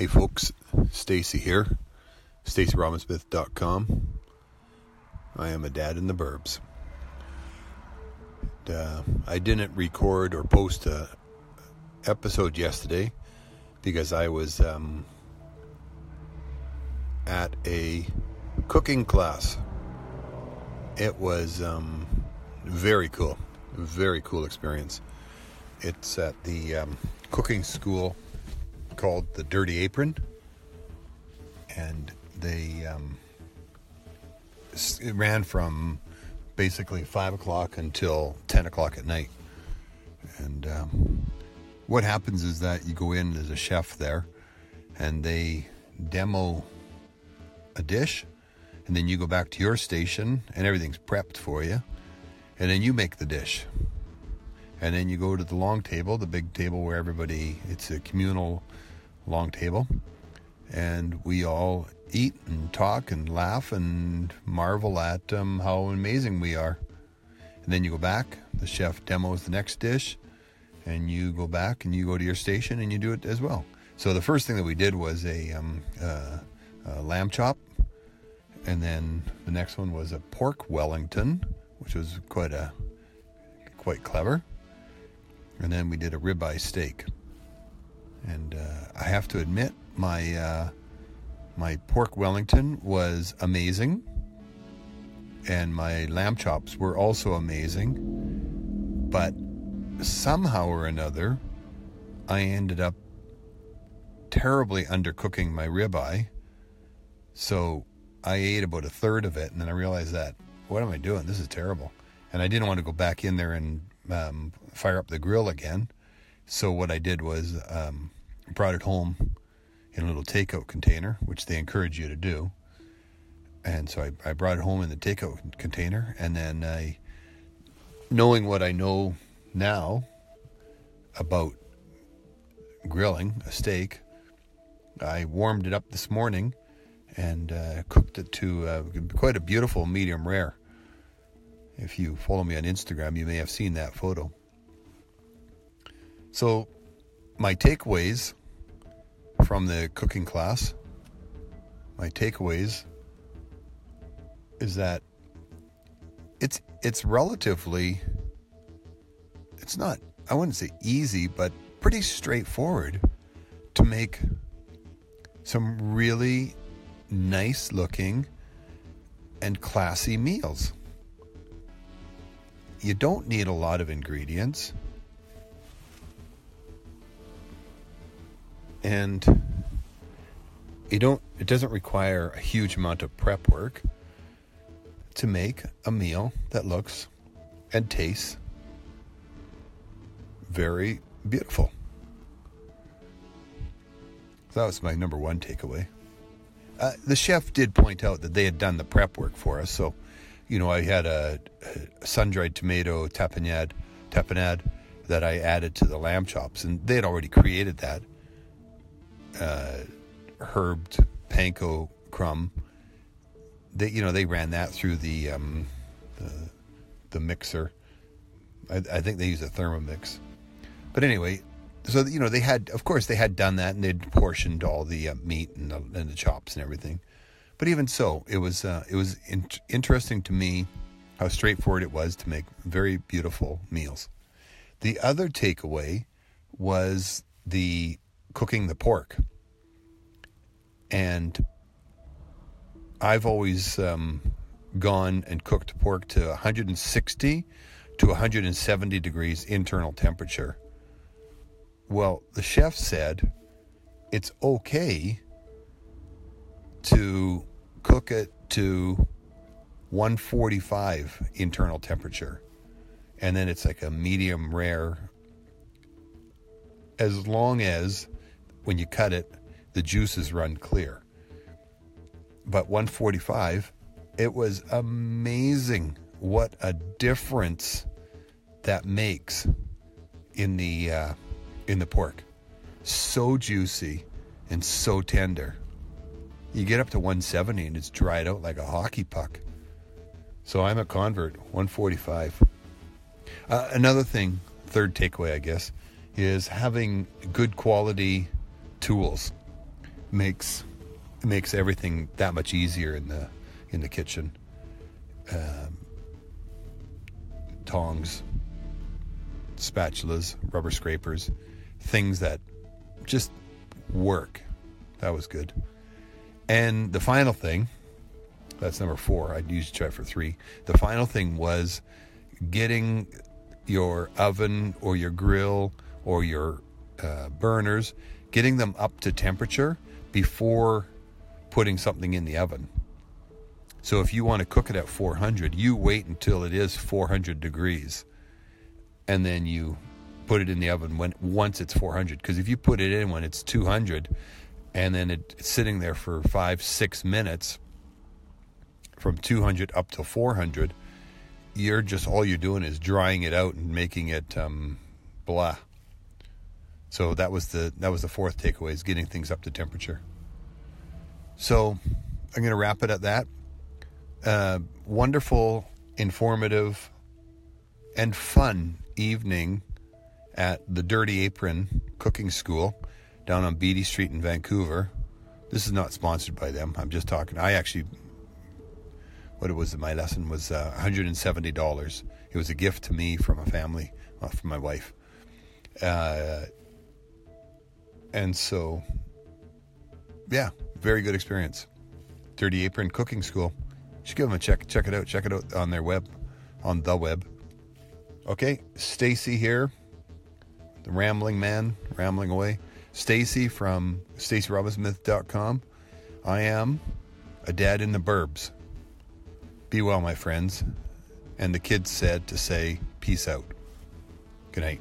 Hey folks, Stacy here, StacyRobinsmith.com. I am a dad in the burbs. And, uh, I didn't record or post a episode yesterday because I was um, at a cooking class. It was um, very cool, very cool experience. It's at the um, cooking school called the Dirty Apron, and they um, it ran from basically five o'clock until ten o'clock at night. And um, what happens is that you go in, there's a chef there, and they demo a dish, and then you go back to your station, and everything's prepped for you, and then you make the dish. And then you go to the long table, the big table where everybody, it's a communal long table, and we all eat and talk and laugh and marvel at um, how amazing we are. And then you go back, the chef demos the next dish, and you go back and you go to your station and you do it as well. So the first thing that we did was a, um, uh, a lamb chop, and then the next one was a pork Wellington, which was quite a quite clever. And then we did a ribeye steak. And uh, I have to admit, my uh, my pork Wellington was amazing, and my lamb chops were also amazing. But somehow or another, I ended up terribly undercooking my ribeye. So I ate about a third of it, and then I realized that what am I doing? This is terrible. And I didn't want to go back in there and um, fire up the grill again. So what I did was um, brought it home in a little takeout container, which they encourage you to do. And so I, I brought it home in the takeout container, and then I, knowing what I know now about grilling a steak, I warmed it up this morning and uh, cooked it to uh, quite a beautiful medium rare. If you follow me on Instagram, you may have seen that photo. So, my takeaways from the cooking class, my takeaways is that it's it's relatively it's not I wouldn't say easy, but pretty straightforward to make some really nice looking and classy meals. You don't need a lot of ingredients. And you don't it doesn't require a huge amount of prep work to make a meal that looks and tastes very beautiful. That was my number one takeaway. Uh, the chef did point out that they had done the prep work for us. So, you know, I had a, a sun-dried tomato tapenade, tapenade that I added to the lamb chops, and they had already created that uh, herbed panko crumb. They, you know, they ran that through the um, the, the mixer. I, I think they use a Thermomix. But anyway, so you know they had, of course, they had done that and they'd portioned all the uh, meat and the, and the, chops and everything. But even so, it was uh, it was in- interesting to me how straightforward it was to make very beautiful meals. The other takeaway was the cooking the pork, and I've always um, gone and cooked pork to 160 to 170 degrees internal temperature. Well, the chef said it's okay to cook it to 145 internal temperature. And then it's like a medium rare, as long as when you cut it, the juices run clear. But 145, it was amazing what a difference that makes in the. Uh, in the pork. So juicy and so tender. You get up to 170 and it's dried out like a hockey puck. So I'm a convert, 145. Uh, another thing, third takeaway, I guess, is having good quality tools. makes makes everything that much easier in the in the kitchen. Um, tongs, spatulas, rubber scrapers, things that just work. That was good. And the final thing, that's number four. I'd usually try for three. The final thing was getting your oven or your grill or your uh, burners, getting them up to temperature before putting something in the oven. So if you want to cook it at 400, you wait until it is 400 degrees and then you put it in the oven when once it's 400 because if you put it in when it's 200 and then it's sitting there for 5 6 minutes from 200 up to 400 you're just all you're doing is drying it out and making it um, blah so that was the that was the fourth takeaway is getting things up to temperature so i'm going to wrap it at that uh, wonderful, informative, and fun evening at the Dirty Apron Cooking School down on Beatty Street in Vancouver. This is not sponsored by them. I'm just talking. I actually, what it was, my lesson was uh, $170. It was a gift to me from a family, uh, from my wife. Uh, and so, yeah, very good experience. Dirty Apron Cooking School should give them a check. Check it out. Check it out on their web, on the web. Okay, Stacy here, the rambling man, rambling away. Stacy from StacyRobinsmith.com. I am a dad in the burbs. Be well, my friends. And the kids said to say, peace out. Good night.